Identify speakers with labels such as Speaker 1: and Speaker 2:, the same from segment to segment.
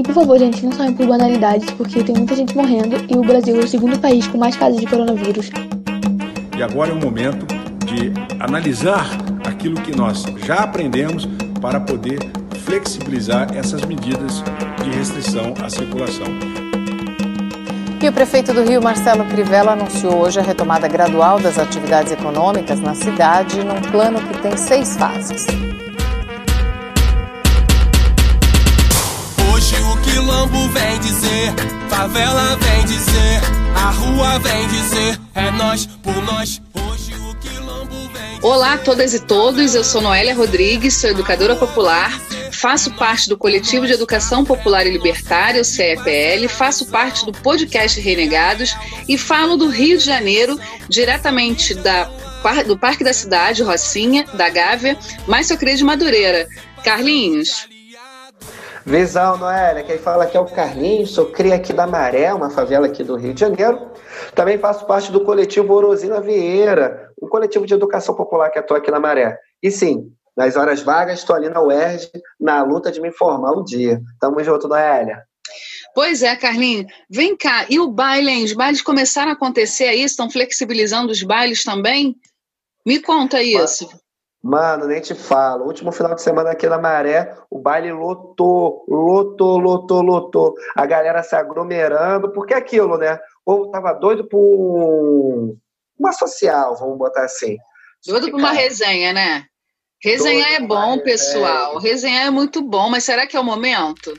Speaker 1: E por favor, gente, não saiam por banalidades, porque tem muita gente morrendo e o Brasil é o segundo país com mais casos de coronavírus.
Speaker 2: E agora é o momento de analisar aquilo que nós já aprendemos para poder flexibilizar essas medidas de restrição à circulação.
Speaker 3: E o prefeito do Rio, Marcelo Crivella, anunciou hoje a retomada gradual das atividades econômicas na cidade num plano que tem seis fases.
Speaker 4: Quilombo vem dizer, favela vem dizer, a rua vem dizer, é nós por nós.
Speaker 5: Olá a todas e todos, eu sou Noélia Rodrigues, sou educadora popular, faço parte do Coletivo de Educação Popular e Libertária, o CEPL, faço parte do podcast Renegados e falo do Rio de Janeiro, diretamente da, do Parque da Cidade, Rocinha, da Gávea, mas sou cria de Madureira. Carlinhos.
Speaker 6: Visão, Noélia, quem fala aqui é o Carlinhos, sou cria aqui da Maré, uma favela aqui do Rio de Janeiro. Também faço parte do coletivo Orosina Vieira, um coletivo de educação popular que atua aqui na Maré. E sim, nas horas vagas estou ali na UERJ, na luta de me informar um dia. Tamo junto, Noélia.
Speaker 5: Pois é, Carlinhos. Vem cá, e o baile, hein? Os bailes começaram a acontecer aí? Estão flexibilizando os bailes também? Me conta isso.
Speaker 6: Mano, nem te falo. último final de semana aqui na Maré, o baile lotou, lotou, lotou, lotou. A galera se aglomerando, porque é aquilo, né? O povo tava doido por uma social, vamos botar assim.
Speaker 5: Doido por uma resenha, né? Resenhar é bom, pessoal. É. Resenhar é muito bom, mas será que é o momento?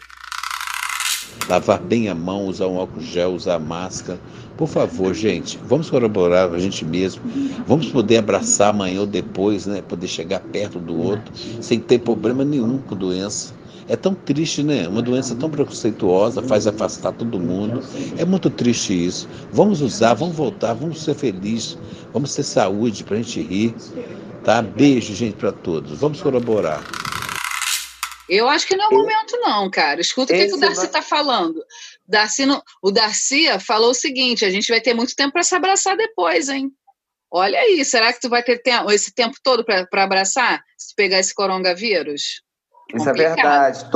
Speaker 7: Lavar bem a mão, usar um álcool gel, usar máscara. Por favor, gente, vamos colaborar com a gente mesmo. Vamos poder abraçar amanhã ou depois, né? Poder chegar perto do outro, sem ter problema nenhum com doença. É tão triste, né? Uma doença tão preconceituosa faz afastar todo mundo. É muito triste isso. Vamos usar, vamos voltar, vamos ser felizes, vamos ter saúde para a gente rir. Tá? Beijo, gente, para todos. Vamos colaborar.
Speaker 5: Eu acho que não é o momento, não, cara. Escuta o que, que o Darcy está falando. Darcy não... O Darcy falou o seguinte: a gente vai ter muito tempo para se abraçar depois, hein? Olha aí, será que tu vai ter tempo, esse tempo todo para abraçar? Se pegar esse coronavírus?
Speaker 6: Isso é verdade.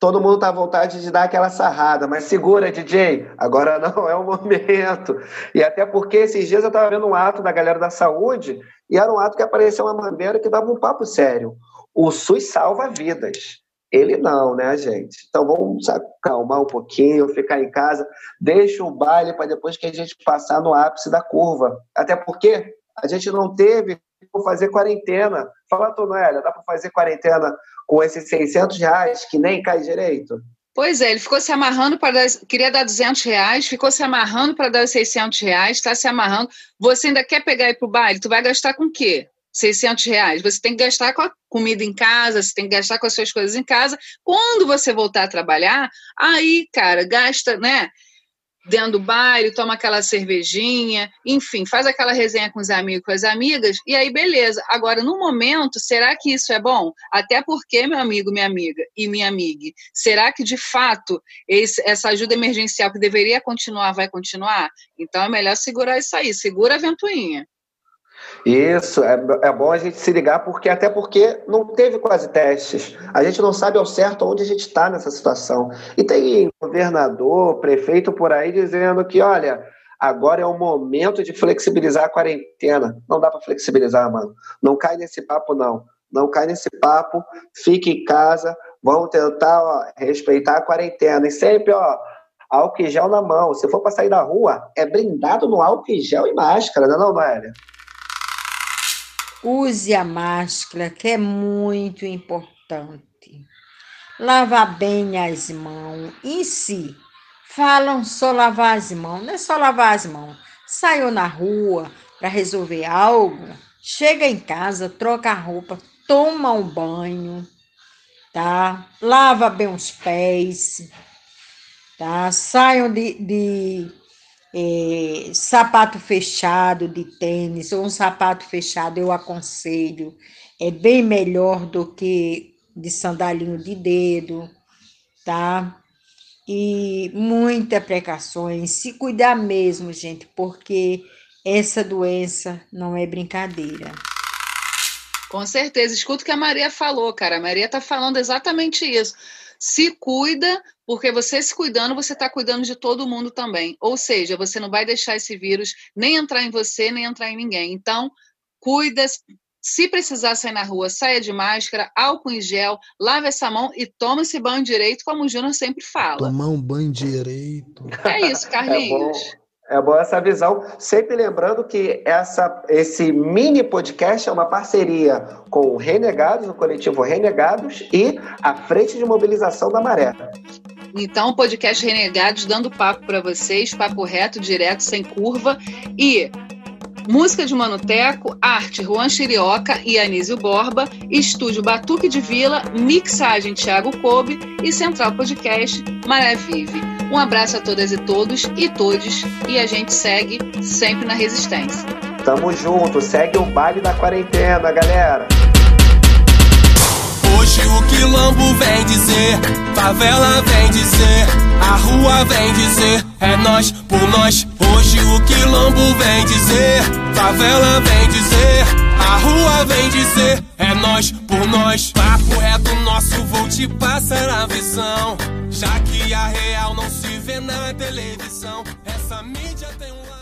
Speaker 6: Todo mundo tá à vontade de dar aquela sarrada, mas segura, DJ, agora não é o momento. E até porque esses dias eu estava vendo um ato da galera da saúde e era um ato que apareceu uma bandeira que dava um papo sério. O SUS salva vidas. Ele não, né, gente? Então vamos acalmar um pouquinho, ficar em casa, deixa o baile para depois que a gente passar no ápice da curva. Até porque a gente não teve como fazer quarentena. Fala, Tonélia, dá para fazer quarentena com esses 600 reais que nem cai direito?
Speaker 5: Pois é, ele ficou se amarrando para dar, queria dar 200 reais, ficou se amarrando para dar 600 reais, está se amarrando. Você ainda quer pegar ir para o baile? Tu vai gastar com o quê? 600 reais. Você tem que gastar com a comida em casa, você tem que gastar com as suas coisas em casa. Quando você voltar a trabalhar, aí, cara, gasta, né? dentro do baile, toma aquela cervejinha, enfim, faz aquela resenha com os amigos, com as amigas, e aí beleza. Agora, no momento, será que isso é bom? Até porque, meu amigo, minha amiga e minha amiga, será que de fato esse, essa ajuda emergencial que deveria continuar vai continuar? Então é melhor segurar isso aí, segura a ventoinha.
Speaker 6: Isso, é, é bom a gente se ligar, porque até porque não teve quase testes. A gente não sabe ao certo onde a gente está nessa situação. E tem governador, prefeito por aí dizendo que, olha, agora é o momento de flexibilizar a quarentena. Não dá para flexibilizar, mano. Não cai nesse papo, não. Não cai nesse papo, fique em casa, vamos tentar ó, respeitar a quarentena. E sempre, ó, álcool gel na mão. Se for para sair da rua, é brindado no álcool gel e máscara, não é não?
Speaker 8: Use a máscara, que é muito importante. Lavar bem as mãos. Em si, falam só lavar as mãos, não é só lavar as mãos. Saiu na rua para resolver algo, chega em casa, troca a roupa, toma um banho, tá? Lava bem os pés, tá? Saiam de, de é, sapato fechado de tênis ou um sapato fechado, eu aconselho. É bem melhor do que de sandalinho de dedo, tá? E muita precauções, se cuidar mesmo, gente, porque essa doença não é brincadeira.
Speaker 5: Com certeza. Escuta o que a Maria falou, cara. A Maria está falando exatamente isso. Se cuida, Porque você se cuidando, você está cuidando de todo mundo também. Ou seja, você não vai deixar esse vírus nem entrar em você, nem entrar em ninguém. Então, cuida, se precisar sair na rua, saia de máscara, álcool em gel, lave essa mão e toma esse banho direito, como o Júnior sempre fala.
Speaker 9: Tomar um banho direito.
Speaker 5: É isso, Carlinhos.
Speaker 6: É bom. É boa essa visão. Sempre lembrando que essa, esse mini podcast é uma parceria com o Renegados, o coletivo Renegados, e a Frente de Mobilização da Maré.
Speaker 5: Então, podcast Renegados dando papo para vocês, papo reto, direto, sem curva. E Música de Manuteco, arte Juan Chirioca e Anísio Borba, estúdio Batuque de Vila, mixagem Thiago Kobe e Central Podcast Maré Vive. Um abraço a todas e todos e todes e a gente segue sempre na resistência.
Speaker 6: Tamo junto, segue o baile da quarentena, galera.
Speaker 4: Dizer, favela vem dizer, a rua vem dizer, é nós por nós. Hoje o quilombo vem dizer, favela vem dizer, a rua vem dizer, é nós por nós. Papo reto nosso, vou te passar a visão. Já que a real não se vê na televisão, essa mídia tem um